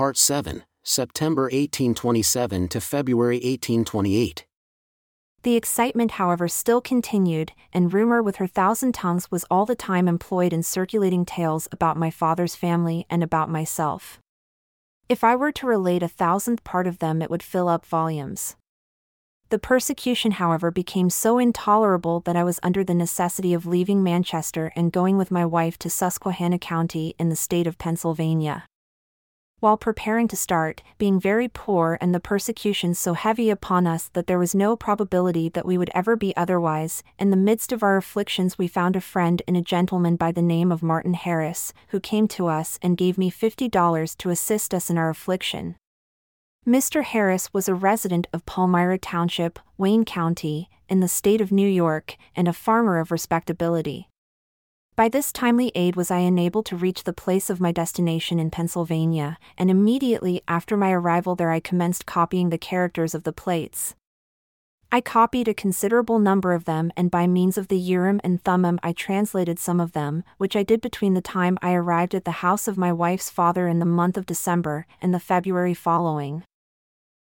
Part 7, September 1827 to February 1828. The excitement, however, still continued, and rumor with her thousand tongues was all the time employed in circulating tales about my father's family and about myself. If I were to relate a thousandth part of them, it would fill up volumes. The persecution, however, became so intolerable that I was under the necessity of leaving Manchester and going with my wife to Susquehanna County in the state of Pennsylvania. While preparing to start, being very poor and the persecution so heavy upon us that there was no probability that we would ever be otherwise, in the midst of our afflictions we found a friend in a gentleman by the name of Martin Harris, who came to us and gave me fifty dollars to assist us in our affliction. Mr. Harris was a resident of Palmyra Township, Wayne County, in the state of New York, and a farmer of respectability. By this timely aid was I enabled to reach the place of my destination in Pennsylvania, and immediately after my arrival there I commenced copying the characters of the plates. I copied a considerable number of them and by means of the Urim and Thummim I translated some of them, which I did between the time I arrived at the house of my wife's father in the month of December and the February following.